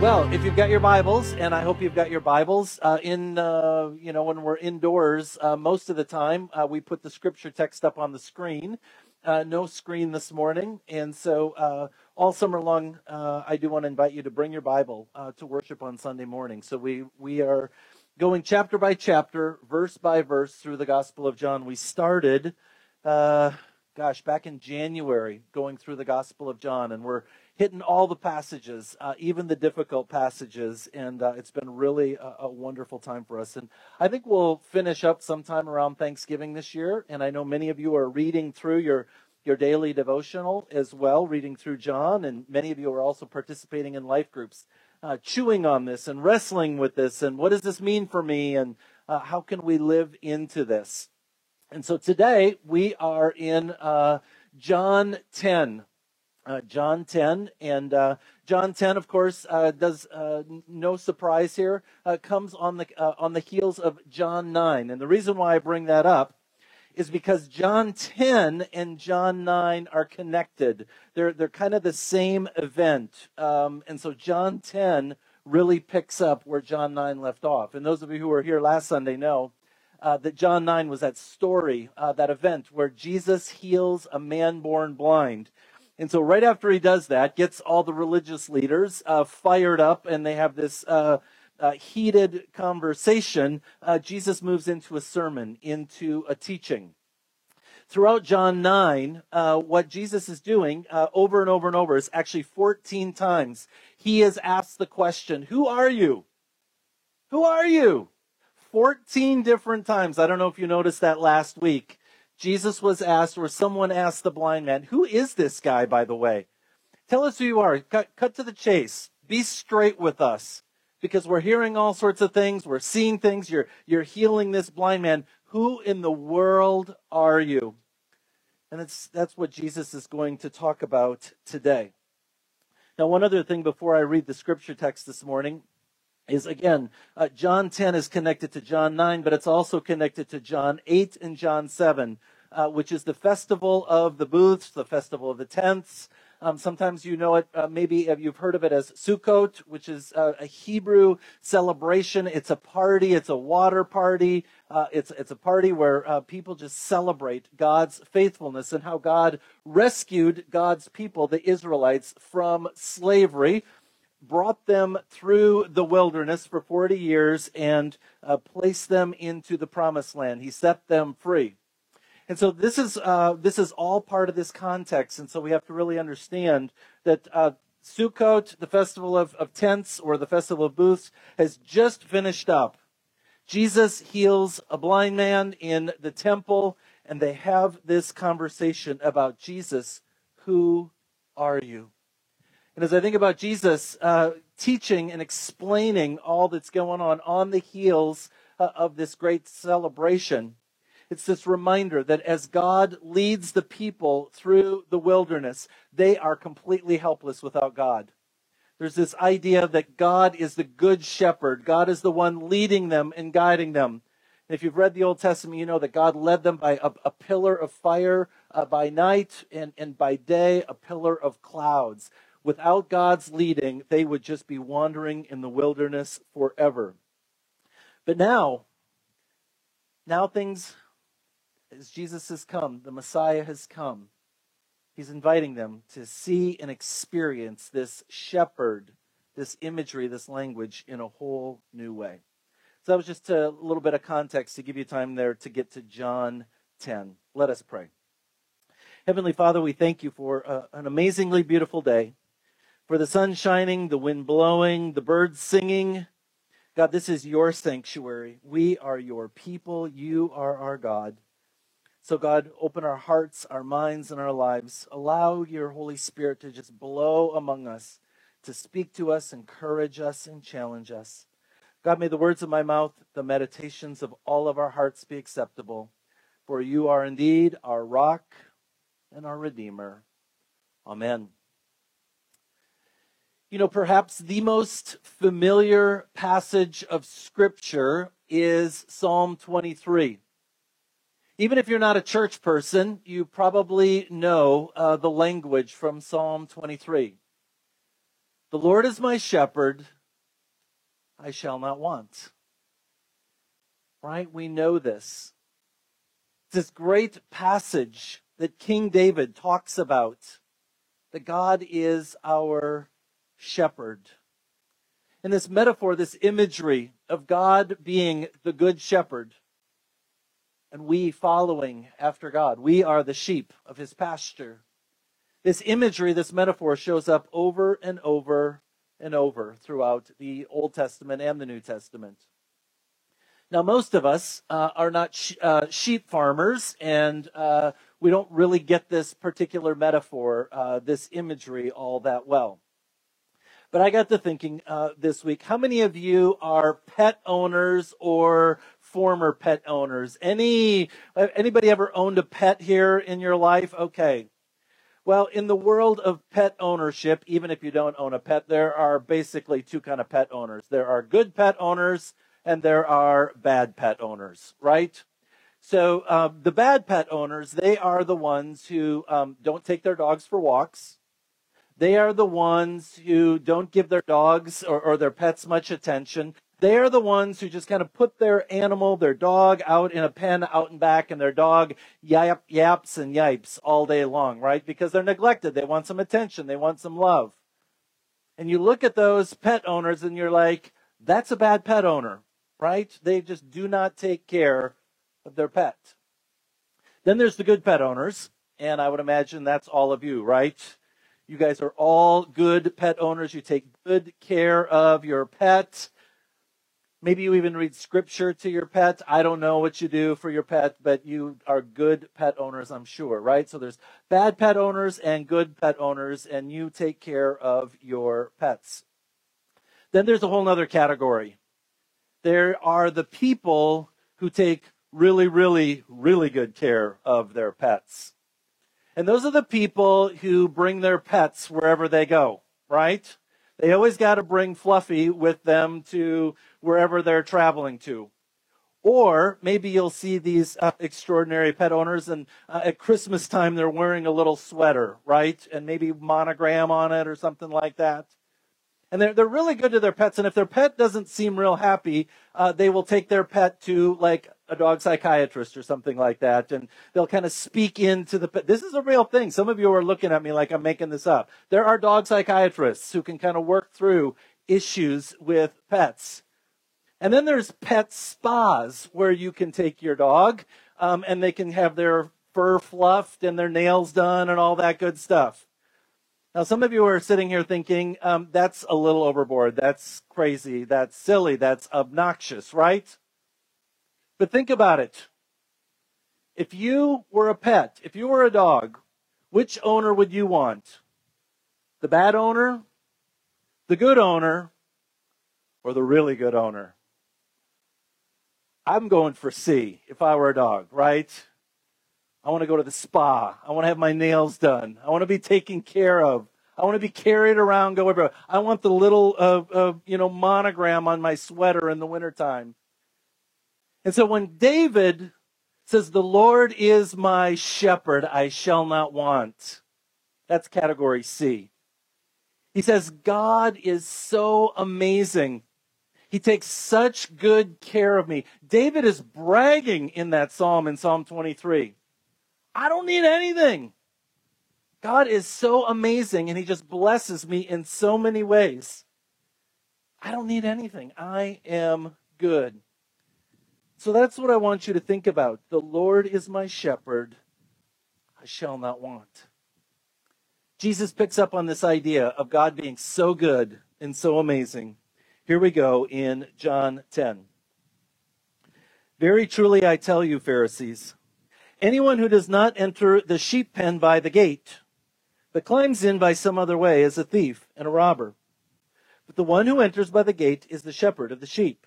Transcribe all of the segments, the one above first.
Well, if you've got your Bibles, and I hope you've got your Bibles, uh, in uh, you know when we're indoors, uh, most of the time uh, we put the scripture text up on the screen. Uh, no screen this morning, and so uh, all summer long, I do want to invite you to bring your Bible to worship on Sunday morning. So we we are going chapter by chapter, verse by verse through the Gospel of John. We started, gosh, back in January, going through the Gospel of John, and we're hitting all the passages, uh, even the difficult passages, and uh, it's been really a, a, wonderful time for us. And I think we'll finish up sometime around Thanksgiving this year. And I know many of you are reading through your your daily devotional as well, reading through John, and many of you are also participating in life groups, uh, chewing on this and wrestling with this, and what does this mean for me, and uh, how can we live into this? And so today we are in uh, John 10 uh, John 10. And uh, John 10, of course, uh, does uh, no surprise here, uh, comes on the, on the heels of John 9. And the reason why I bring that up is because John 10 and John 9 are connected. They're, they're kind of the same event. Um, and so John 10 really picks up where John 9 left off. And those of you who were here last Sunday know uh, that John 9 was that story, uh, that event where Jesus heals a man born blind. And so, right after he does that, gets all the religious leaders uh, fired up, and they have this uh, uh, heated conversation. Uh, Jesus moves into a sermon, into a teaching. Throughout John 9, uh, what Jesus is doing uh, over and over and over is actually 14 times he has asked the question, Who are you? Who are you? 14 different times. I don't know if you noticed that last week. Jesus was asked, or someone asked the blind man, Who is this guy, by the way? Tell us who you are. Cut, cut to the chase. Be straight with us. Because we're hearing all sorts of things, we're seeing things, you're, you're healing this blind man. Who in the world are you? And it's, that's what Jesus is going to talk about today. Now, one other thing before I read the scripture text this morning is again, uh, John 10 is connected to John 9, but it's also connected to John 8 and John 7, uh, which is the festival of the booths, the festival of the tents. Um, sometimes you know it, uh, maybe you've heard of it as Sukkot, which is uh, a Hebrew celebration. It's a party, it's a water party. Uh, it's, it's a party where uh, people just celebrate God's faithfulness and how God rescued God's people, the Israelites, from slavery brought them through the wilderness for 40 years and uh, placed them into the promised land. He set them free. And so this is uh, this is all part of this context, and so we have to really understand that uh, Sukkot, the festival of, of tents or the festival of booths, has just finished up. Jesus heals a blind man in the temple, and they have this conversation about Jesus. Who are you? And as I think about Jesus uh, teaching and explaining all that's going on on the heels uh, of this great celebration, it's this reminder that as God leads the people through the wilderness, they are completely helpless without God. There's this idea that God is the good shepherd. God is the one leading them and guiding them. And if you've read the Old Testament, you know that God led them by a, a pillar of fire uh, by night and, and by day, a pillar of clouds without God's leading, they would just be wandering in the wilderness forever. But now, now things, as Jesus has come, the Messiah has come, he's inviting them to see and experience this shepherd, this imagery, this language in a whole new way. So that was just a little bit of context to give you time there to get to John 10. Let us pray. Heavenly Father, we thank you for uh, an amazingly beautiful day for the sun shining, the wind blowing, the birds singing. God, this is your sanctuary. We are your people. You are our God. So, God, open our hearts, our minds, and our lives. Allow your Holy Spirit to just blow among us, to speak to us, encourage us, and challenge us. God, may the words of my mouth, the meditations of all of our hearts be acceptable. For you are indeed our rock and our Redeemer. Amen you know, perhaps the most familiar passage of Scripture is Psalm 23. Even if you're not a church person, you probably know uh, the language from Psalm 23. The Lord is my shepherd, I shall not want. Right? We know this. It's this great passage that King David talks about that God is our shepherd. And this metaphor, this imagery of God being the good shepherd and we following after God. We are the sheep of his pasture. This imagery, this metaphor shows up over and over and over throughout the Old Testament and the New Testament. Now, most of us uh, are not sh- uh, sheep farmers, and uh, we don't really get this particular metaphor, uh, this imagery, all that well. But I got to thinking uh, this week how many of you are pet owners or former pet owners? Any anybody ever owned a pet here in your life? Okay. Well, in the world of pet ownership, even if you don't own a pet, there are basically two kind of pet owners. There are good pet owners and there are bad pet owners, right? So um, the bad pet owners, they are the ones who um, don't take their dogs for walks. They are the ones who don't give their dogs or, or their pets much attention. They're the ones who just kind of put their animal, their dog, out in a pen out and back, and their dog yap, yaps and yipes all day long, right? Because they're neglected. They want some attention. They want some love. And you look at those pet owners and you're like, that's a bad pet owner, right? They just do not take care of their pet. Then there's the good pet owners, and I would imagine that's all of you, right? You guys are all good pet owners. You take good care of your pet. Maybe you even read scripture to your pet. I don't know what you do for your pet, but you are good pet owners, I'm sure, right? So there's bad pet owners and good pet owners, and you take care of your pets. Then there's a whole other category. There are the people who take really, really, really good care of their pets. And those are the people who bring their pets wherever they go, right? They always got to bring Fluffy with them to wherever they're traveling to. Or maybe you'll see these uh, extraordinary pet owners, and uh, at Christmas time they're wearing a little sweater, right? And maybe monogram on it or something like that. And they're, they're really good to their pets. And if their pet doesn't seem real happy, uh, they will take their pet to like a dog psychiatrist or something like that. And they'll kind of speak into the. This is a real thing. Some of you are looking at me like I'm making this up. There are dog psychiatrists who can kind of work through issues with pets. And then there's pet spas where you can take your dog um, and they can have their fur fluffed and their nails done and all that good stuff. Now, some of you are sitting here thinking, um, that's a little overboard. That's crazy. That's silly. That's obnoxious, right? But think about it. If you were a pet, if you were a dog, which owner would you want? The bad owner, the good owner, or the really good owner? I'm going for C if I were a dog, right? I want to go to the spa. I want to have my nails done. I want to be taken care of. I want to be carried around, go everywhere. I want the little, uh, uh, you know, monogram on my sweater in the wintertime. And so when David says, The Lord is my shepherd, I shall not want, that's category C. He says, God is so amazing. He takes such good care of me. David is bragging in that psalm in Psalm 23. I don't need anything. God is so amazing and he just blesses me in so many ways. I don't need anything. I am good. So that's what I want you to think about. The Lord is my shepherd. I shall not want. Jesus picks up on this idea of God being so good and so amazing. Here we go in John 10. Very truly I tell you, Pharisees, Anyone who does not enter the sheep pen by the gate, but climbs in by some other way, is a thief and a robber. But the one who enters by the gate is the shepherd of the sheep.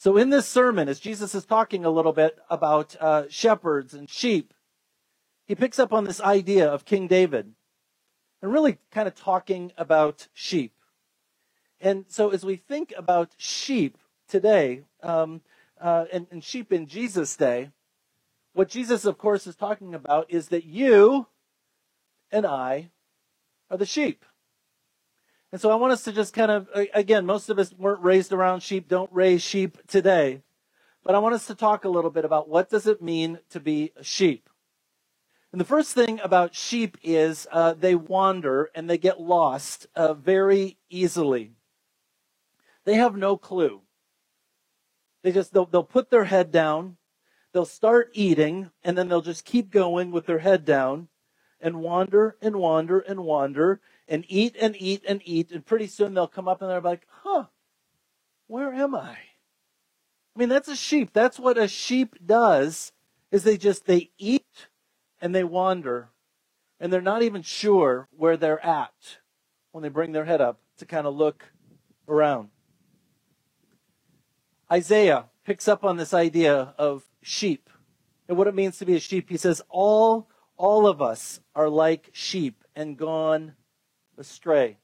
So in this sermon, as Jesus is talking a little bit about uh, shepherds and sheep, he picks up on this idea of King David and really kind of talking about sheep. And so as we think about sheep today, um, uh, and, and sheep in Jesus' day, what Jesus, of course, is talking about is that you and I are the sheep. And so I want us to just kind of, again, most of us weren't raised around sheep, don't raise sheep today. But I want us to talk a little bit about what does it mean to be a sheep. And the first thing about sheep is uh, they wander and they get lost uh, very easily. They have no clue. They just they'll, they'll put their head down, they'll start eating, and then they'll just keep going with their head down and wander and wander and wander and eat and eat and eat. And pretty soon they'll come up and they're like, huh, where am I? I mean, that's a sheep. That's what a sheep does is they just, they eat and they wander and they're not even sure where they're at when they bring their head up to kind of look around. Isaiah picks up on this idea of sheep and what it means to be a sheep. He says, all, all of us are like sheep and gone astray.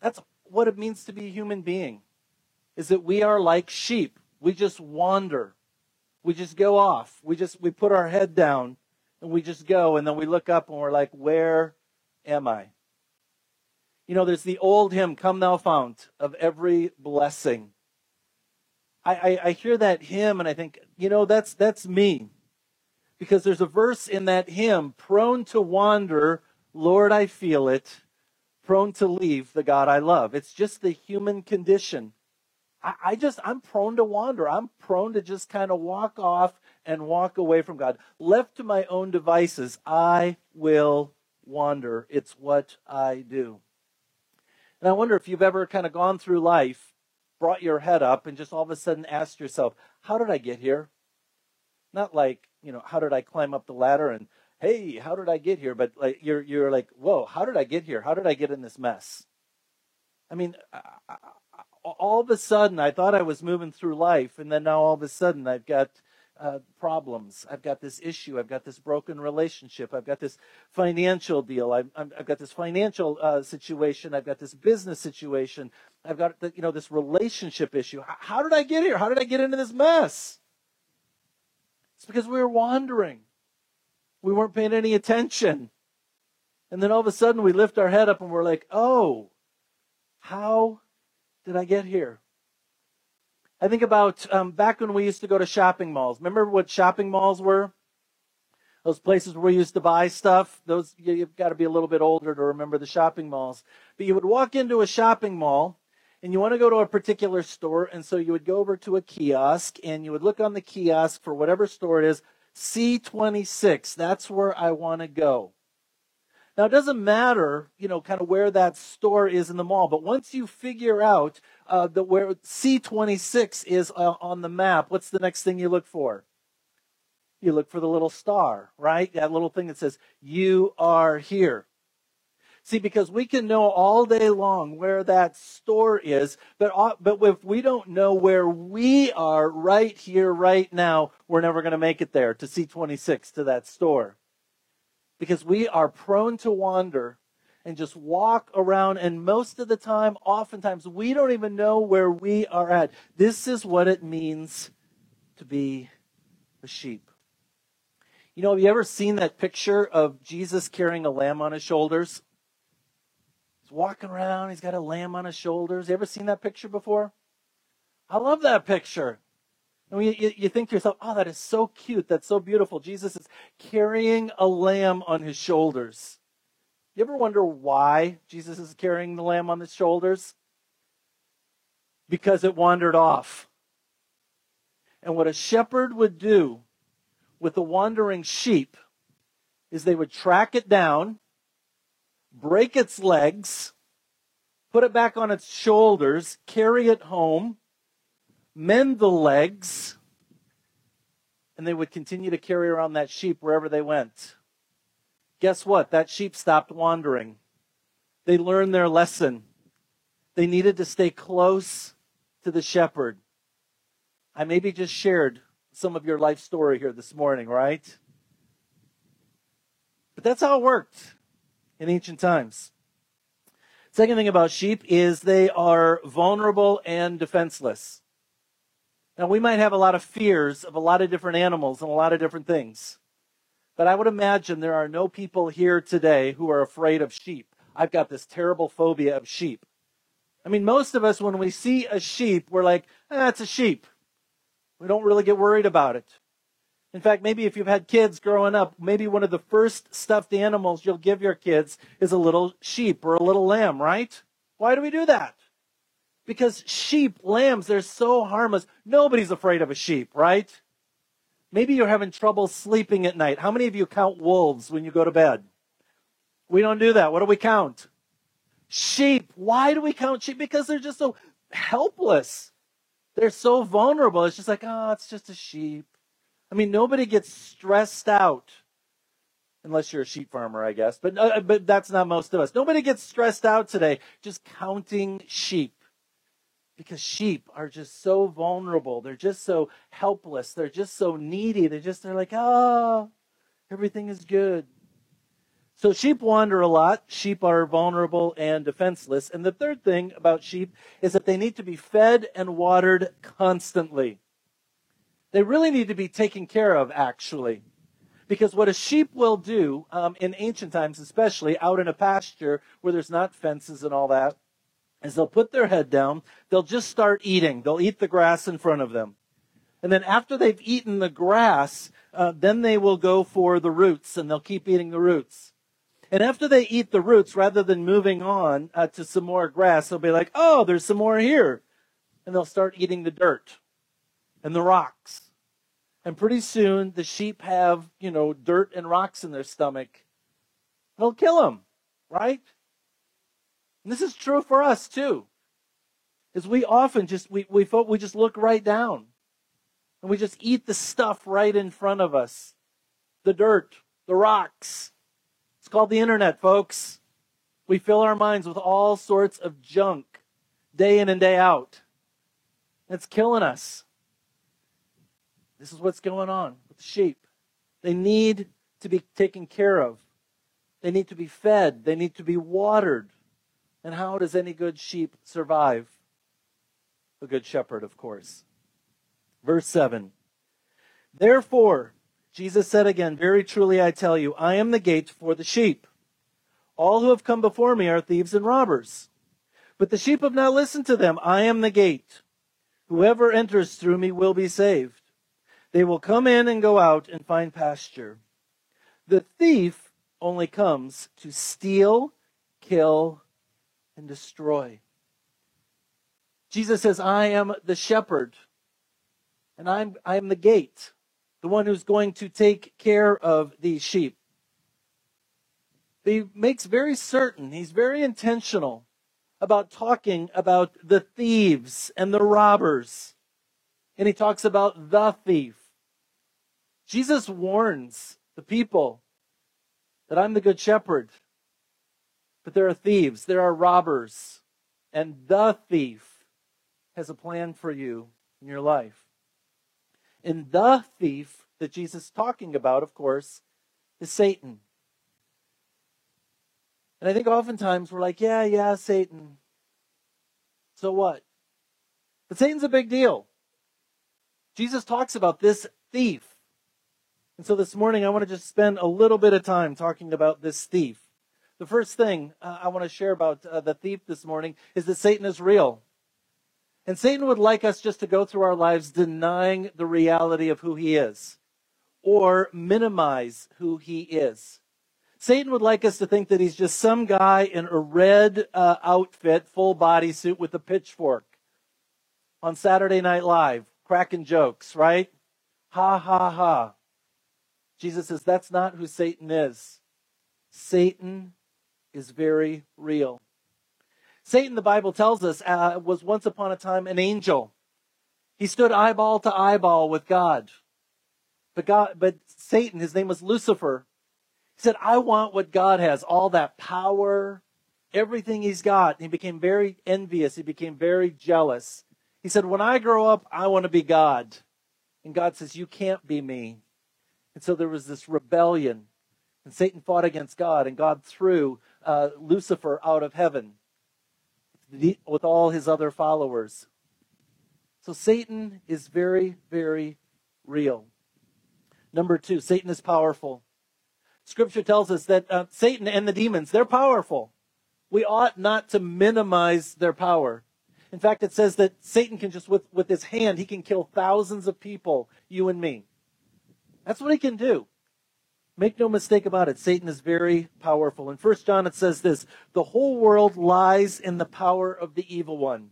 That's what it means to be a human being. Is that we are like sheep. We just wander. We just go off. We just we put our head down and we just go and then we look up and we're like, "Where am I?" You know, there's the old hymn, Come Thou Fount of Every Blessing. I, I, I hear that hymn and I think, you know, that's that's me. Because there's a verse in that hymn, prone to wander, Lord, I feel it, prone to leave the God I love. It's just the human condition. I, I just, I'm prone to wander. I'm prone to just kind of walk off and walk away from God. Left to my own devices, I will wander. It's what I do. And I wonder if you've ever kind of gone through life, brought your head up, and just all of a sudden asked yourself, How did I get here? Not like, you know, how did I climb up the ladder and hey, how did I get here? But like you're you're like, whoa, how did I get here? How did I get in this mess? I mean, all of a sudden, I thought I was moving through life, and then now all of a sudden, I've got uh, problems. I've got this issue. I've got this broken relationship. I've got this financial deal. I've, I've got this financial uh, situation. I've got this business situation. I've got the, you know this relationship issue. How did I get here? How did I get into this mess? It's because we were wandering. We weren't paying any attention. And then all of a sudden we lift our head up and we're like, oh, how did I get here? I think about um, back when we used to go to shopping malls. Remember what shopping malls were? Those places where we used to buy stuff. Those you've got to be a little bit older to remember the shopping malls. But you would walk into a shopping mall and you want to go to a particular store, and so you would go over to a kiosk and you would look on the kiosk for whatever store it is. C26. That's where I want to go. Now, it doesn't matter, you know, kind of where that store is in the mall, but once you figure out uh, that where C26 is uh, on the map, what's the next thing you look for? You look for the little star, right? That little thing that says, You are here. See, because we can know all day long where that store is, but, but if we don't know where we are right here, right now, we're never going to make it there to C26 to that store. Because we are prone to wander and just walk around, and most of the time, oftentimes, we don't even know where we are at. This is what it means to be a sheep. You know, have you ever seen that picture of Jesus carrying a lamb on his shoulders? Walking around. He's got a lamb on his shoulders. You ever seen that picture before? I love that picture. And you, you, think to yourself, oh, that is so cute. That's so beautiful. Jesus is carrying a lamb on his shoulders. You ever wonder why Jesus is carrying the lamb on his shoulders? Because it wandered off. And what a shepherd would do with a wandering sheep is they would track it down break its legs, put it back on its shoulders, carry it home, mend the legs, and they would continue to carry around that sheep wherever they went. guess what? That sheep stopped wandering. They learned their lesson. They needed to stay close to the shepherd. I maybe just shared some of your life story here this morning, right? But that's how it worked in ancient times. Second thing about sheep is they are vulnerable and defenseless. Now, we might have a lot of fears of a lot of different animals and a lot of different things. But I would imagine there are no people here today who are afraid of sheep. I've got this terrible phobia of sheep. I mean, most of us, when we see a sheep, we're like, eh, that's a sheep. We don't really get worried about it. In fact, maybe if you've had kids growing up, maybe one of the first stuffed animals you'll give your kids is a little sheep or a little lamb, right? Why do we do that? Because sheep, lambs, they're so harmless. Nobody's afraid of a sheep, right? Maybe you're having trouble sleeping at night. How many of you count wolves when you go to bed? We don't do that. What do we count? Sheep. Why do we count sheep? Because they're just so helpless. They're so vulnerable. It's just like, oh, it's just a sheep. I mean, nobody gets stressed out unless you're a sheep farmer, I guess. But uh, but that's not most of us. Nobody gets stressed out today just counting sheep. Because sheep are just so vulnerable. They're just so helpless. They're just so needy. They're just they're like, "Oh, everything is good." So sheep wander a lot. Sheep are vulnerable and defenseless. And the third thing about sheep is that they need to be fed and watered constantly. They really need to be taken care of, actually. Because what a sheep will do, um, in ancient times especially, out in a pasture where there's not fences and all that, is they'll put their head down, they'll just start eating. They'll eat the grass in front of them. And then after they've eaten the grass, uh, then they will go for the roots and they'll keep eating the roots. And after they eat the roots, rather than moving on uh, to some more grass, they'll be like, oh, there's some more here. And they'll start eating the dirt and the rocks. And pretty soon the sheep have, you know, dirt and rocks in their stomach. They'll kill them, right? And this is true for us too. Is we often just we we we just look right down. And we just eat the stuff right in front of us. The dirt, the rocks. It's called the internet, folks. We fill our minds with all sorts of junk day in and day out. It's killing us. This is what's going on with the sheep. They need to be taken care of. They need to be fed. They need to be watered. And how does any good sheep survive? A good shepherd, of course. Verse 7. Therefore, Jesus said again, Very truly I tell you, I am the gate for the sheep. All who have come before me are thieves and robbers. But the sheep have not listened to them. I am the gate. Whoever enters through me will be saved. They will come in and go out and find pasture. The thief only comes to steal, kill, and destroy. Jesus says, I am the shepherd, and I'm, I am the gate, the one who's going to take care of these sheep. He makes very certain, he's very intentional about talking about the thieves and the robbers. And he talks about the thief. Jesus warns the people that I'm the good shepherd, but there are thieves, there are robbers, and the thief has a plan for you in your life. And the thief that Jesus is talking about, of course, is Satan. And I think oftentimes we're like, yeah, yeah, Satan. So what? But Satan's a big deal. Jesus talks about this thief and so this morning, I want to just spend a little bit of time talking about this thief. The first thing uh, I want to share about uh, the thief this morning is that Satan is real. And Satan would like us just to go through our lives denying the reality of who he is or minimize who he is. Satan would like us to think that he's just some guy in a red uh, outfit, full body suit with a pitchfork on Saturday Night Live, cracking jokes, right? Ha ha ha. Jesus says that's not who Satan is. Satan is very real. Satan, the Bible tells us, uh, was once upon a time an angel. He stood eyeball to eyeball with God. But God, but Satan, his name was Lucifer, He said, I want what God has, all that power, everything he's got. And he became very envious. He became very jealous. He said, When I grow up, I want to be God. And God says, You can't be me. And so there was this rebellion. And Satan fought against God, and God threw uh, Lucifer out of heaven with all his other followers. So Satan is very, very real. Number two, Satan is powerful. Scripture tells us that uh, Satan and the demons, they're powerful. We ought not to minimize their power. In fact, it says that Satan can just, with, with his hand, he can kill thousands of people, you and me. That's what he can do. Make no mistake about it, Satan is very powerful. In 1 John, it says this The whole world lies in the power of the evil one.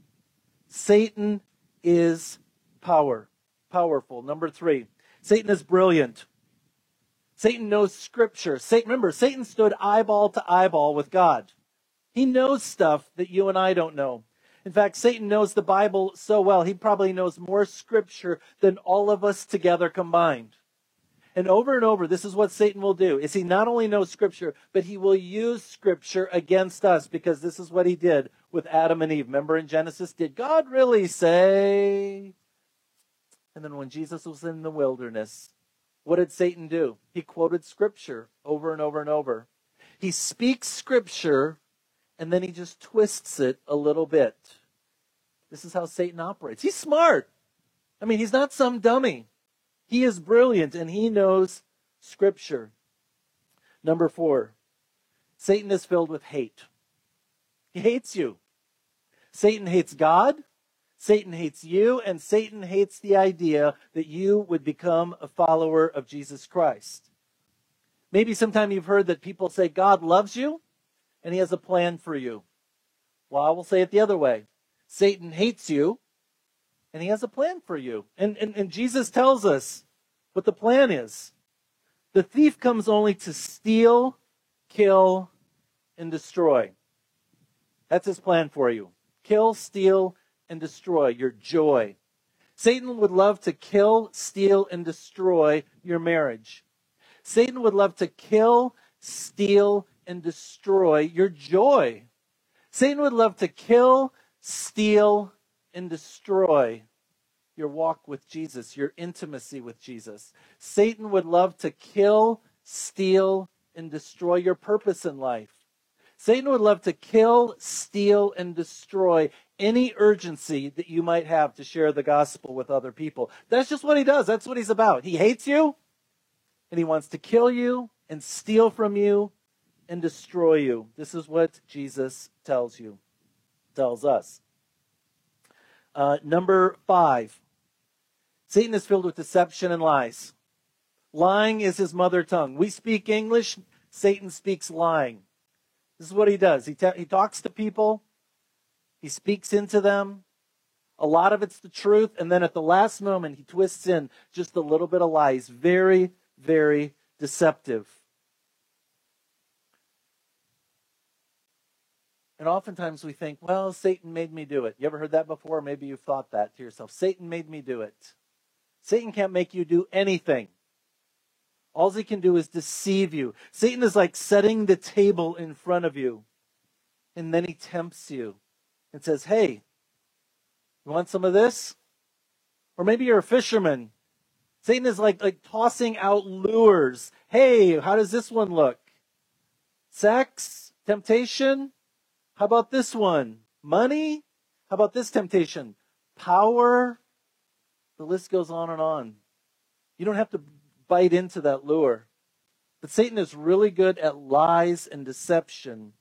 Satan is power, powerful. Number three, Satan is brilliant. Satan knows scripture. Satan, remember, Satan stood eyeball to eyeball with God. He knows stuff that you and I don't know. In fact, Satan knows the Bible so well, he probably knows more scripture than all of us together combined. And over and over, this is what Satan will do. Is he not only knows scripture, but he will use scripture against us because this is what he did with Adam and Eve. Remember in Genesis, did God really say? And then when Jesus was in the wilderness, what did Satan do? He quoted scripture over and over and over. He speaks scripture and then he just twists it a little bit. This is how Satan operates. He's smart. I mean, he's not some dummy. He is brilliant and he knows Scripture. Number four, Satan is filled with hate. He hates you. Satan hates God. Satan hates you, and Satan hates the idea that you would become a follower of Jesus Christ. Maybe sometime you've heard that people say God loves you and he has a plan for you. Well, I will say it the other way Satan hates you and he has a plan for you. And, and, and Jesus tells us what the plan is. The thief comes only to steal, kill, and destroy. That's his plan for you. Kill, steal, and destroy your joy. Satan would love to kill, steal, and destroy your marriage. Satan would love to kill, steal, and destroy your joy. Satan would love to kill, steal, and destroy your walk with Jesus, your intimacy with Jesus. Satan would love to kill, steal, and destroy your purpose in life. Satan would love to kill, steal, and destroy any urgency that you might have to share the gospel with other people. That's just what he does. That's what he's about. He hates you, and he wants to kill you and steal from you and destroy you. This is what Jesus tells you, tells us. Uh, number five, Satan is filled with deception and lies. Lying is his mother tongue. We speak English, Satan speaks lying. This is what he does. He, he talks to people, he speaks into them. A lot of it's the truth, and then at the last moment, he twists in just a little bit of lies. Very, very deceptive. And oftentimes we think, well, Satan made me do it. You ever heard that before? Maybe you've thought that to yourself. Satan made me do it. Satan can't make you do anything. All he can do is deceive you. Satan is like setting the table in front of you. And then he tempts you and says, Hey, you want some of this? Or maybe you're a fisherman. Satan is like, like tossing out lures. Hey, how does this one look? Sex? Temptation? How about this one? Money? How about this temptation? Power? The list goes on and on. You don't have to bite into that lure. But Satan is really good at lies and deception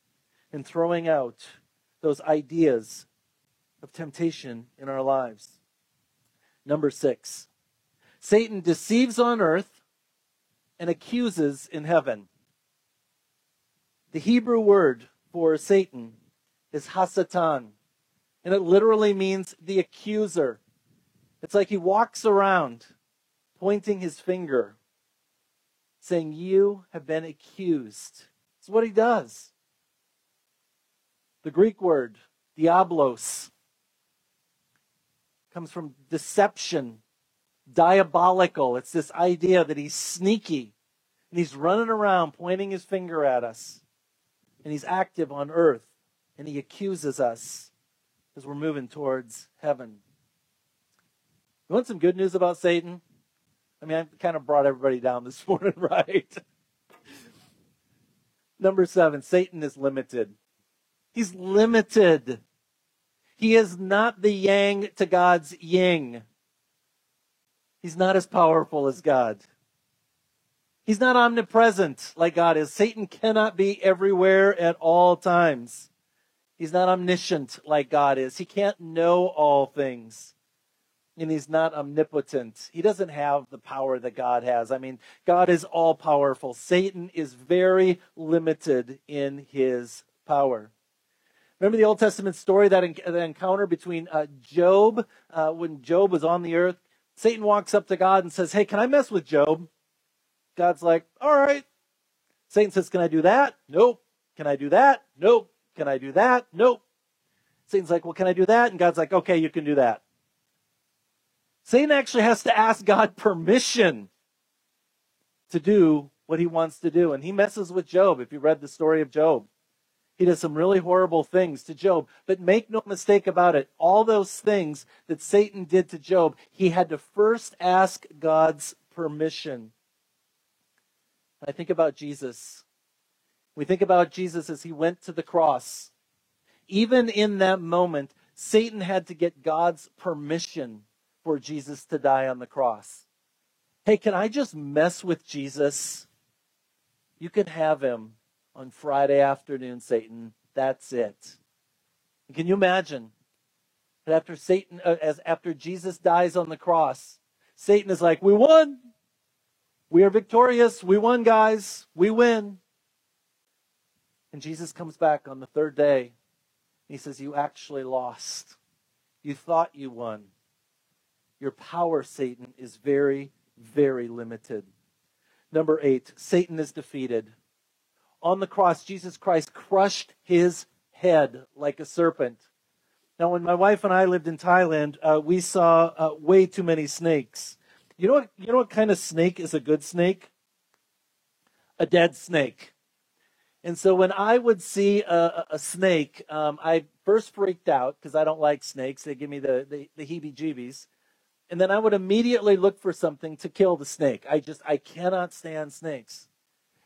and throwing out those ideas of temptation in our lives. Number six, Satan deceives on earth and accuses in heaven. The Hebrew word for Satan is Hasatan. And it literally means the accuser. It's like he walks around pointing his finger, saying, You have been accused. It's what he does. The Greek word, diablos, comes from deception, diabolical. It's this idea that he's sneaky, And he's running around pointing his finger at us. And he's active on earth. And he accuses us as we're moving towards heaven. You want some good news about Satan? I mean, I kind of brought everybody down this morning, right? Number seven, Satan is limited. He's limited. He is not the yang to God's yin. He's not as powerful as God. He's not omnipresent like God is. Satan cannot be everywhere at all times. He's not omniscient like God is. He can't know all things. And he's not omnipotent. He doesn't have the power that God has. I mean, God is all powerful. Satan is very limited in his power. Remember the Old Testament story, that, that encounter between uh, Job, uh, when Job was on the earth? Satan walks up to God and says, Hey, can I mess with Job? God's like, All right. Satan says, Can I do that? Nope. Can I do that? Nope. Can I do that? Nope. Satan's like, Well, can I do that? And God's like, Okay, you can do that. Satan actually has to ask God permission to do what he wants to do. And he messes with Job, if you read the story of Job. He does some really horrible things to Job. But make no mistake about it, all those things that Satan did to Job, he had to first ask God's permission. I think about Jesus. We think about Jesus as he went to the cross. Even in that moment, Satan had to get God's permission for Jesus to die on the cross. Hey, can I just mess with Jesus? You can have him on Friday afternoon, Satan. That's it. Can you imagine that after Satan, uh, as after Jesus dies on the cross, Satan is like, "We won. We are victorious. We won, guys. We win." And Jesus comes back on the third day. he says, "You actually lost. You thought you won. Your power, Satan, is very, very limited." Number eight, Satan is defeated on the cross, Jesus Christ crushed his head like a serpent. Now, when my wife and I lived in Thailand, uh, we saw uh, way too many snakes. You know what? You know what kind of snake is a good snake? A dead snake. And so when I would see a, a snake, um, I first freaked out because I don't like snakes. They give me the, the, the heebie-jeebies. And then I would immediately look for something to kill the snake. I just, I cannot stand snakes.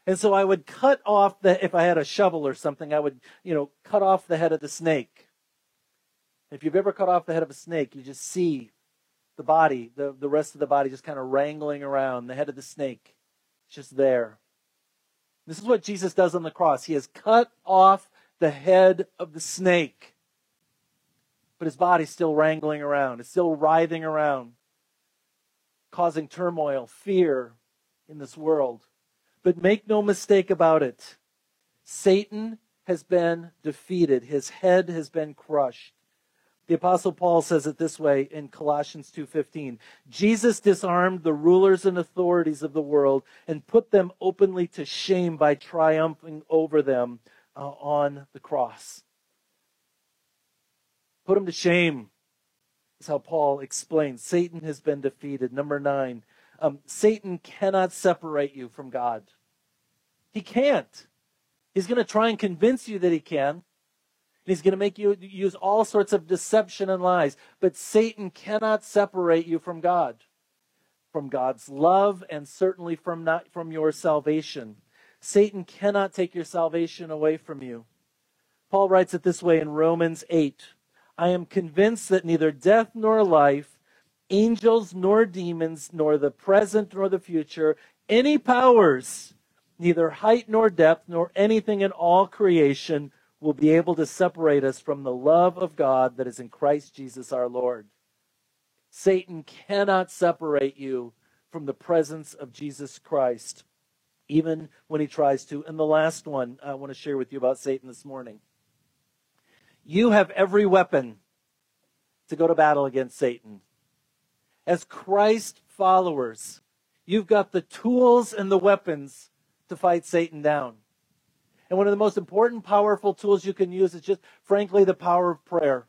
And so I would cut off the, if I had a shovel or something, I would, you know, cut off the head of the snake. If you've ever cut off the head of a snake, you just see the body, the, the rest of the body just kind of wrangling around. The head of the snake just there. This is what Jesus does on the cross. He has cut off the head of the snake. But his body's still wrangling around. It's still writhing around, causing turmoil, fear in this world. But make no mistake about it. Satan has been defeated. His head has been crushed. The apostle Paul says it this way in Colossians 2:15. Jesus disarmed the rulers and authorities of the world and put them openly to shame by triumphing over them uh, on the cross. Put them to shame. Is how Paul explains. Satan has been defeated. Number 9. Um, Satan cannot separate you from God. He can't. He's going to try and convince you that he can. He's going to make you use all sorts of deception and lies. But Satan cannot separate you from God, from God's love, and certainly from, not, from your salvation. Satan cannot take your salvation away from you. Paul writes it this way in Romans 8 I am convinced that neither death nor life, angels nor demons, nor the present nor the future, any powers, neither height nor depth, nor anything in all creation will be able to separate us from the love of God that is in Christ Jesus our Lord. Satan cannot separate you from the presence of Jesus Christ, even when he tries to. And the last one I want to share with you about Satan this morning. You have every weapon to go to battle against Satan. As Christ followers, you've got the tools and the weapons to fight Satan down. And one of the most important, powerful tools you can use is just, frankly, the power of prayer.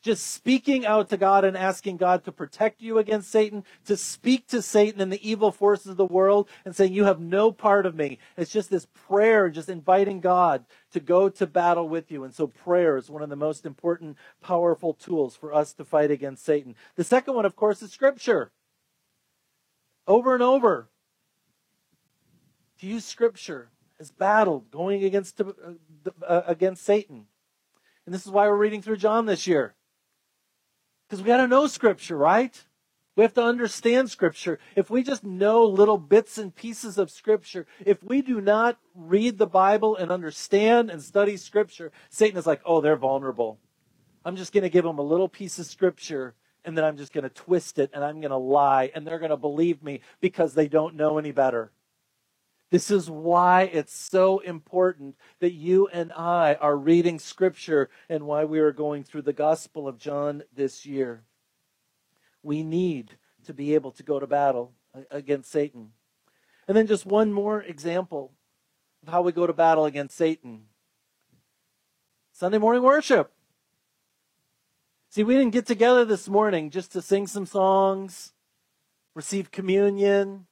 just speaking out to God and asking God to protect you against Satan, to speak to Satan and the evil forces of the world and saying, You have no part of me. It's just this prayer, just inviting God to go to battle with you. And so prayer is one of the most important, powerful tools for us to fight against Satan. The second one, of course, is Scripture. Over and over. To use Scripture as battle going against, uh, uh, against Satan. And this is why we're reading through John this year. Because we got to know Scripture, right? We have to understand Scripture. If we just know little bits and pieces of Scripture, if we do not read the Bible and understand and study Scripture, Satan is like, oh, they're vulnerable. I'm just going to give them a little piece of Scripture and then I'm just going to twist it and I'm going to lie and they're going to believe me because they don't know any better. This is why it's so important that you and I are reading Scripture and why we are going through the Gospel of John this year. We need to be able to go to battle against Satan. And then just one more example of how we go to battle against Satan Sunday morning worship. See, we didn't get together this morning just to sing some songs, receive communion,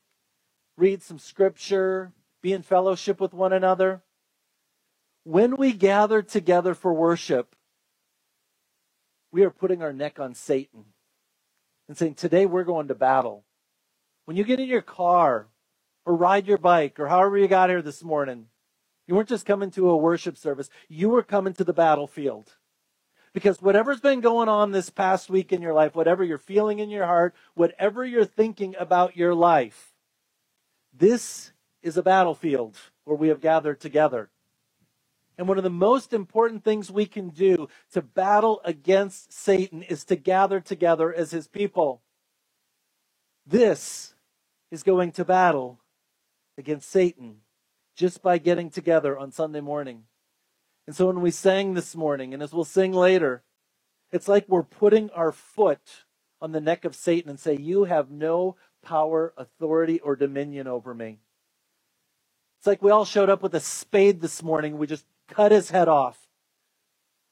read some scripture, be in fellowship with one another. When we gather together for worship, we are putting our neck on Satan and saying, Today we're going to battle. When you get in your car or ride your bike or however you got here this morning, you weren't just coming to a worship service, you were coming to the battlefield. Because whatever's been going on this past week in your life, whatever you're feeling in your heart, whatever you're thinking about your life, this is a battlefield where we have gathered together. And one of the most important things we can do to battle against Satan is to gather together as his people. This is going to battle against Satan just by getting together on Sunday morning. And so when we sang this morning, and as we'll sing later, it's like we're putting our foot on the neck of Satan and say, You have no power, authority, or dominion over me. It's like we all showed up with a spade this morning. We just cut his head off,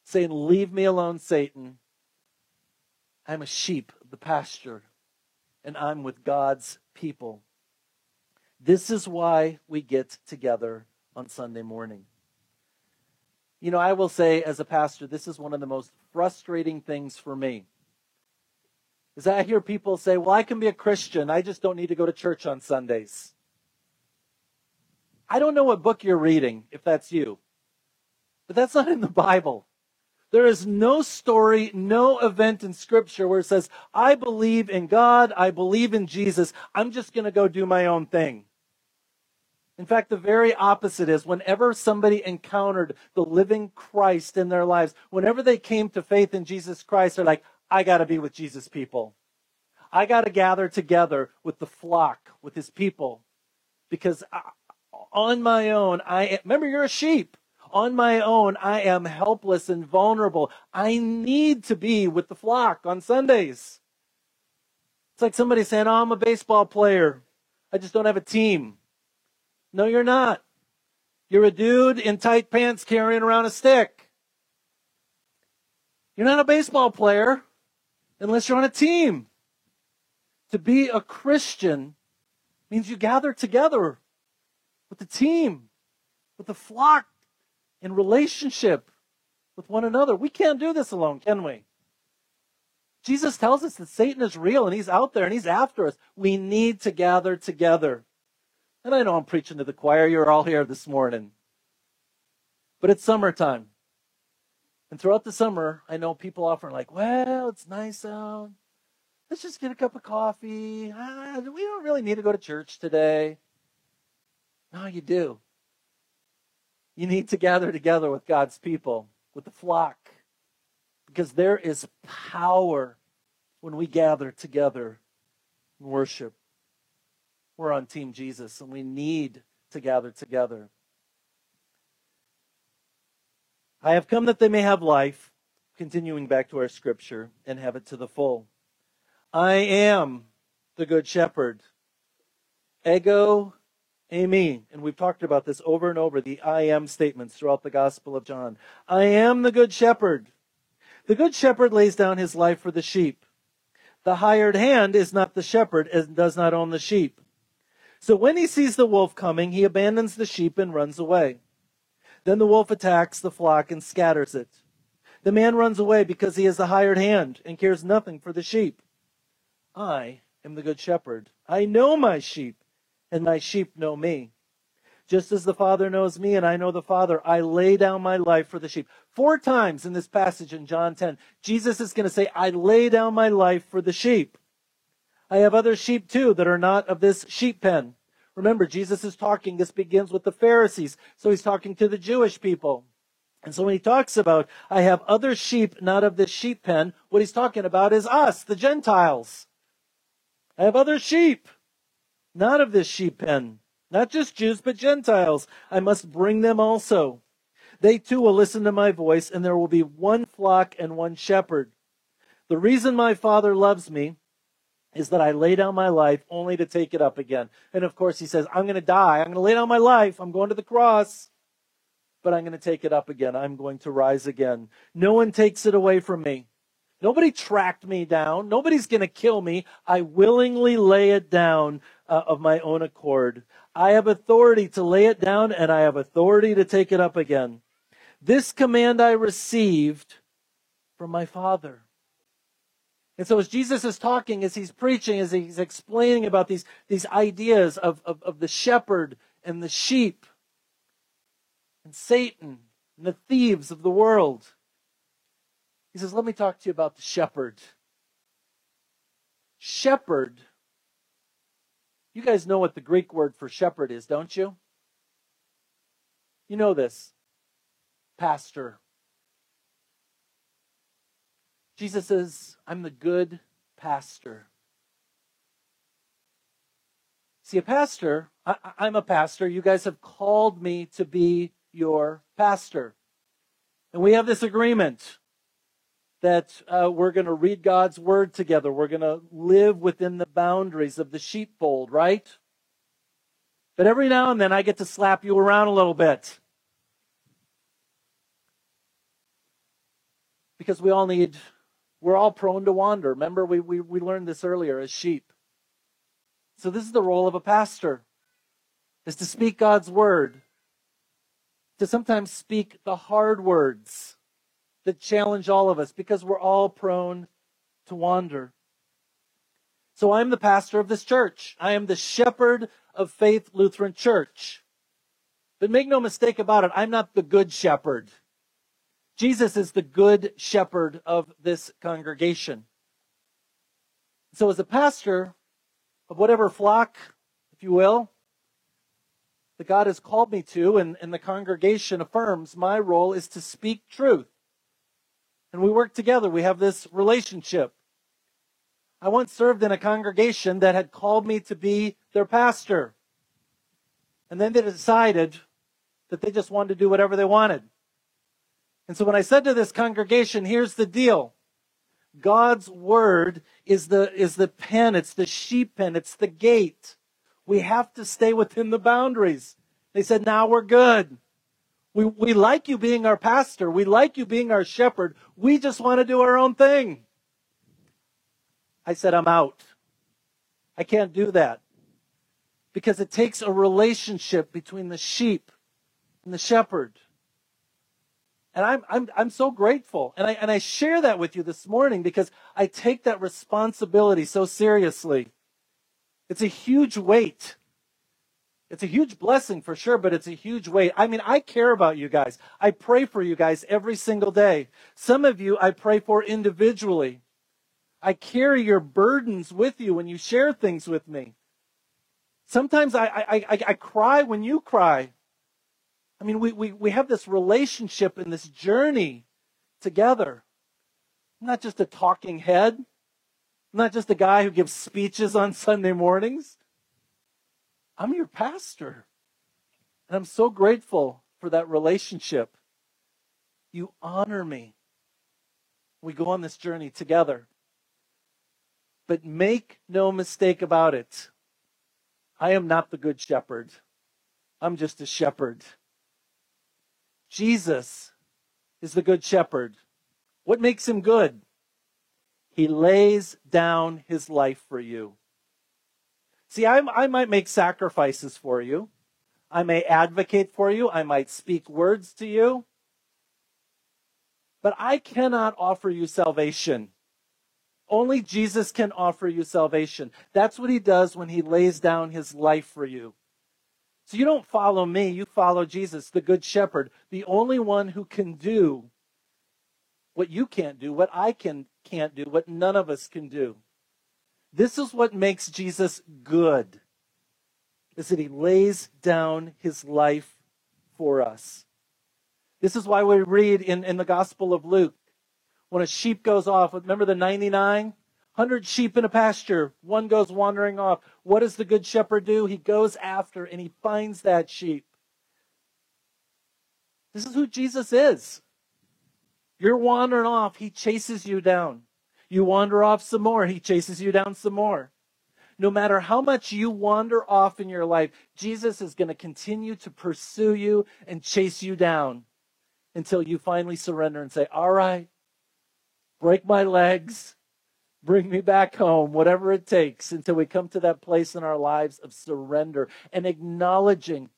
saying, Leave me alone, Satan. I'm a sheep of the pasture, and I'm with God's people. This is why we get together on Sunday morning. You know, I will say as a pastor, this is one of the most frustrating things for me is I hear people say, well, I can be a Christian. I just don't need to go to church on Sundays. I don't know what book you're reading, if that's you, but that's not in the Bible. There is no story, no event in Scripture where it says, I believe in God, I believe in Jesus, I'm just going to go do my own thing. In fact, the very opposite is whenever somebody encountered the living Christ in their lives, whenever they came to faith in Jesus Christ, they're like, I got to be with Jesus' people. I got to gather together with the flock, with his people. Because uh, on my own, I remember you're a sheep. On my own, I am helpless and vulnerable. I need to be with the flock on Sundays. It's like somebody saying, Oh, I'm a baseball player. I just don't have a team. No, you're not. You're a dude in tight pants carrying around a stick. You're not a baseball player unless you're on a team. To be a Christian means you gather together with the team, with the flock, in relationship with one another. We can't do this alone, can we? Jesus tells us that Satan is real and he's out there and he's after us. We need to gather together. And I know I'm preaching to the choir. You're all here this morning. But it's summertime. And throughout the summer, I know people often like, well, it's nice out. Let's just get a cup of coffee. Ah, we don't really need to go to church today. No, you do. You need to gather together with God's people, with the flock, because there is power when we gather together and worship. We're on Team Jesus, and we need to gather together. I have come that they may have life, continuing back to our scripture, and have it to the full. I am the good shepherd. Ego eimi. And we've talked about this over and over, the I am statements throughout the Gospel of John. I am the good shepherd. The good shepherd lays down his life for the sheep. The hired hand is not the shepherd and does not own the sheep. So when he sees the wolf coming, he abandons the sheep and runs away. Then the wolf attacks the flock and scatters it. The man runs away because he is the hired hand and cares nothing for the sheep. I am the good shepherd. I know my sheep, and my sheep know me. Just as the Father knows me and I know the Father, I lay down my life for the sheep. Four times in this passage in John 10, Jesus is going to say, I lay down my life for the sheep. I have other sheep too that are not of this sheep pen. Remember, Jesus is talking, this begins with the Pharisees. So he's talking to the Jewish people. And so when he talks about, I have other sheep not of this sheep pen, what he's talking about is us, the Gentiles. I have other sheep, not of this sheep pen. Not just Jews, but Gentiles. I must bring them also. They too will listen to my voice, and there will be one flock and one shepherd. The reason my Father loves me is that I lay down my life only to take it up again. And of course, he says, I'm going to die. I'm going to lay down my life. I'm going to the cross, but I'm going to take it up again. I'm going to rise again. No one takes it away from me. Nobody tracked me down. Nobody's going to kill me. I willingly lay it down uh, of my own accord. I have authority to lay it down and I have authority to take it up again. This command I received from my Father. And so as Jesus is talking, as he's preaching, as he's explaining about these, these ideas of, of, of the shepherd and the sheep and Satan and the thieves of the world, he says, let me talk to you about the shepherd. Shepherd you guys know what the Greek word for shepherd is, don't you? You know this. Pastor. Jesus says, I'm the good pastor. See, a pastor, I, am a pastor. You guys have called me to be your pastor. And we have this agreement that uh, we're going to read God's word together. We're going to live within the boundaries of the sheepfold, right? But every now and then I get to slap you around a little bit. Because we all need, we're all prone to wander. Remember, we, we, we learned this earlier as sheep. So this is the role of a pastor, is to speak God's word, to sometimes speak the hard words that challenge all of us because we're all prone to wander. So I'm the pastor of this church. I am the shepherd of Faith Lutheran Church. But make no mistake about it, I'm not the good shepherd. Jesus is the good shepherd of this congregation. So as a pastor of whatever flock, if you will, that God has called me to and, and the congregation affirms, my role is to speak truth and we work together. We have this relationship. I once served in a congregation that had called me to be their pastor. And then they decided that they just wanted to do whatever they wanted. And so when I said to this congregation, here's the deal. God's word is the, is the pen. It's the sheep pen. It's the gate. We have to stay within the boundaries. They said, now we're good. We, we like you being our pastor. We like you being our shepherd. We just want to do our own thing. I said, I'm out. I can't do that. Because it takes a relationship between the sheep and the shepherd. And I'm, I'm, I'm so grateful. And I, and I share that with you this morning because I take that responsibility so seriously. It's a huge weight it's a huge blessing for sure, but it's a huge weight. I mean, I care about you guys. I pray for you guys every single day. Some of you I pray for individually. I carry your burdens with you when you share things with me. Sometimes I, I, I, I cry when you cry. I mean, we, we, we have this relationship and this journey together. I'm not just a talking head. I'm not just a guy who gives speeches on Sunday mornings. I'm your pastor. And I'm so grateful for that relationship. You honor me. We go on this journey together. But make no mistake about it. I am not the good shepherd. I'm just a shepherd. Jesus is the good shepherd. What makes him good? He lays down his life for you. See, I, I might make sacrifices for you. I may advocate for you. I might speak words to you. But I cannot offer you salvation. Only Jesus can offer you salvation. That's what he does when he lays down his life for you. So you don't follow me, you follow Jesus, the Good Shepherd, the only one who can do what you can't do, what I can, can't do, what none of us can do. This is what makes Jesus good, is that he lays down his life for us. This is why we read in, in the Gospel of Luke, when a sheep goes off, remember the 99? 100 sheep in a pasture, one goes wandering off. What does the good shepherd do? He goes after and he finds that sheep. This is who Jesus is. You're wandering off, he chases you down. You wander off some more, he chases you down some more. No matter how much you wander off in your life, Jesus is going to continue to pursue you and chase you down until you finally surrender and say, All right, break my legs, bring me back home, whatever it takes, until we come to that place in our lives of surrender and acknowledging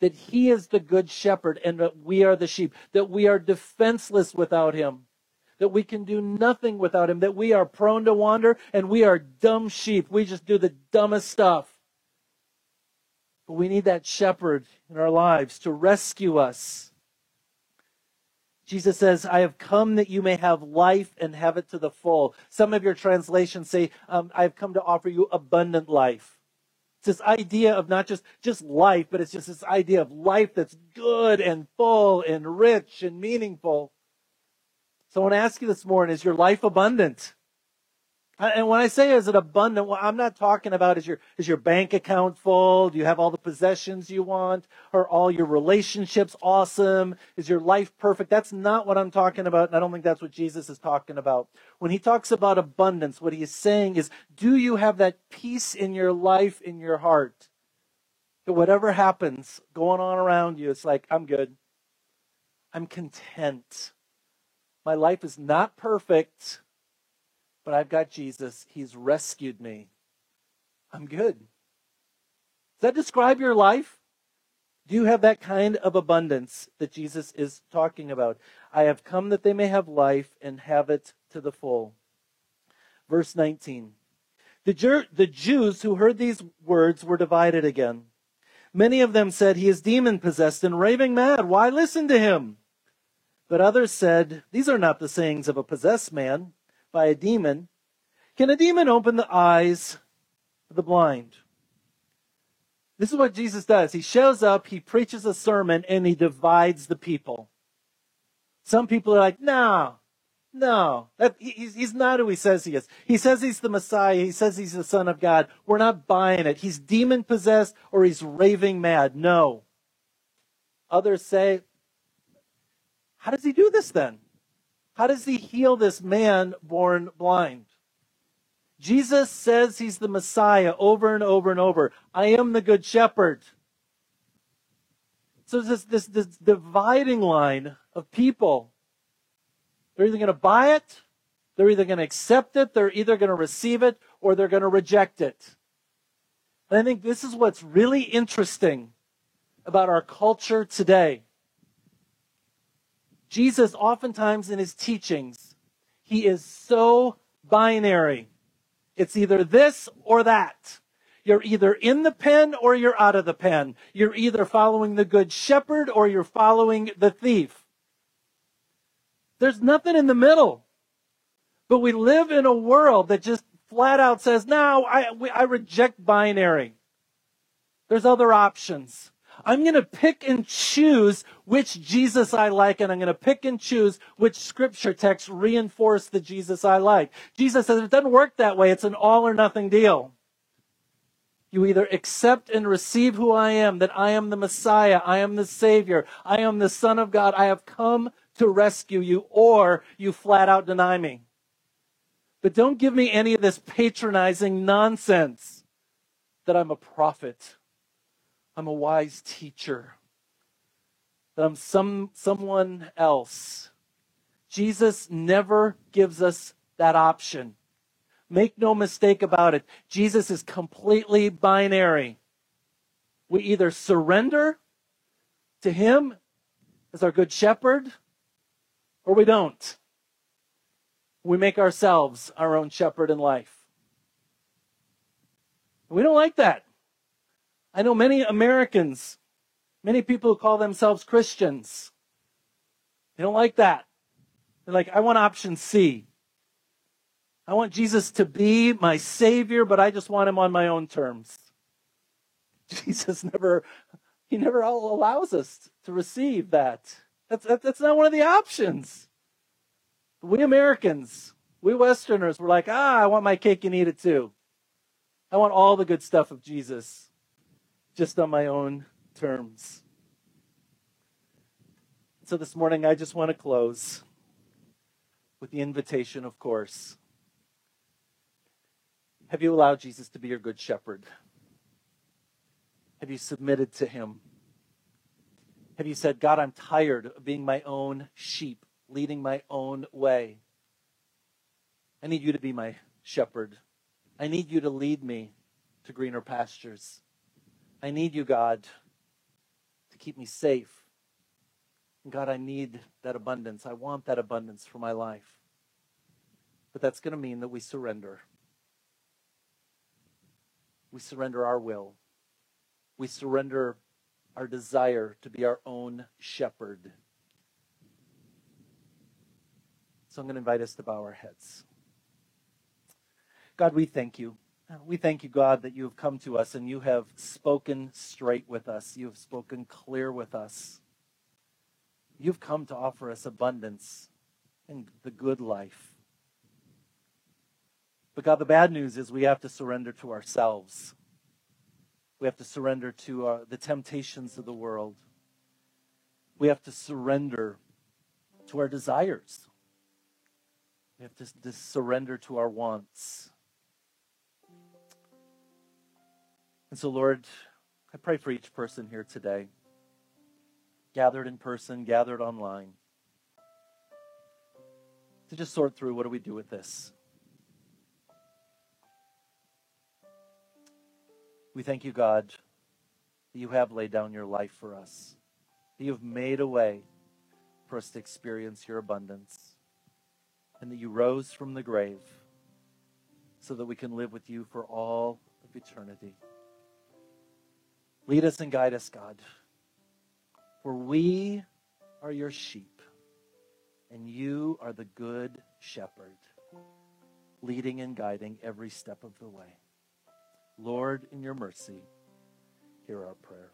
that He is the good shepherd and that we are the sheep, that we are defenseless without Him, that we can do nothing without Him, that we are prone to wander and we are dumb sheep. We just do the dumbest stuff. But we need that shepherd in our lives to rescue us Jesus says, I have come that you may have life and have it to the full. Some of your translations say, um, I have come to offer you abundant life. It's this idea of not just, just life, but it's just this idea of life that's good and full and rich and meaningful. So I want to ask you this morning, is your life abundant? And when I say is it abundant, well, I'm not talking about is your is your bank account full? Do you have all the possessions you want? Are all your relationships awesome? Is your life perfect? That's not what I'm talking about, and I don't think that's what Jesus is talking about. When he talks about abundance, what he is saying is, do you have that peace in your life, in your heart? That whatever happens going on around you, it's like, I'm good. I'm content. My life is not perfect but I've got Jesus. He's rescued me. I'm good. Does that describe your life? Do you have that kind of abundance that Jesus is talking about? I have come that they may have life and have it to the full. Verse 19. The, the Jews who heard these words were divided again. Many of them said, He is demon possessed and raving mad. Why listen to him? But others said, These are not the sayings of a possessed man by a demon, can a demon open the eyes of the blind? This is what Jesus does. He shows up, he preaches a sermon, and he divides the people. Some people are like, no, no, that, he's, he's not who he says he is. He says he's the Messiah. He says he's the Son of God. We're not buying it. He's demon possessed or he's raving mad. No. Others say, how does he do this then? How does he heal this man born blind? Jesus says he's the Messiah over and over and over. I am the good shepherd. So this, this, this dividing line of people. They're either going to buy it, they're either going to accept it, they're either going to receive it, or they're going to reject it. And I think this is what's really interesting about our culture today. Jesus, oftentimes in his teachings, he is so binary. It's either this or that. You're either in the pen or you're out of the pen. You're either following the good shepherd or you're following the thief. There's nothing in the middle. But we live in a world that just flat out says, no, I, I reject binary. There's other options. I'm going to pick and choose which Jesus I like, and I'm going to pick and choose which scripture texts reinforce the Jesus I like. Jesus says it doesn't work that way. It's an all or nothing deal. You either accept and receive who I am, that I am the Messiah, I am the Savior, I am the Son of God, I have come to rescue you, or you flat out deny me. But don't give me any of this patronizing nonsense that I'm a prophet I'm a wise teacher, that I'm some, someone else. Jesus never gives us that option. Make no mistake about it. Jesus is completely binary. We either surrender to Him as our good shepherd or we don't. We make ourselves our own shepherd in life. We don't like that. I know many Americans, many people who call themselves Christians, they don't like that. They're like, I want option C. I want Jesus to be my Savior, but I just want him on my own terms. Jesus never, he never allows us to receive that. That's, that's not one of the options. We Americans, we Westerners, we're like, ah, I want my cake and eat it too. I want all the good stuff of Jesus just on my own terms. So this morning, I just want to close with the invitation, of course. Have you allowed Jesus to be your good shepherd? Have you submitted to him? Have you said, God, I'm tired of being my own sheep, leading my own way? I need you to be my shepherd. I need you to lead me to greener pastures. I need you, God, to keep me safe. God, I need that abundance. I want that abundance for my life. But that's going to mean that we surrender. We surrender our will. We surrender our desire to be our own shepherd. So I'm going to invite us to bow our heads. God, we thank you. We thank you, God, that you have come to us and you have spoken straight with us. You have spoken clear with us. You've come to offer us abundance and the good life. But God, the bad news is we have to surrender to ourselves. We have to surrender to uh, the temptations of the world. We have to surrender to our desires. We have to, to surrender to our wants. And so, Lord, I pray for each person here today, gathered in person, gathered online, to just sort through what do we do with this? We thank you, God, that you have laid down your life for us, that you have made a way for us to experience your abundance, and that you rose from the grave so that we can live with you for all of eternity. Lead us and guide us, God, for we are your sheep, and you are the good shepherd, leading and guiding every step of the way. Lord, in your mercy, hear our prayer.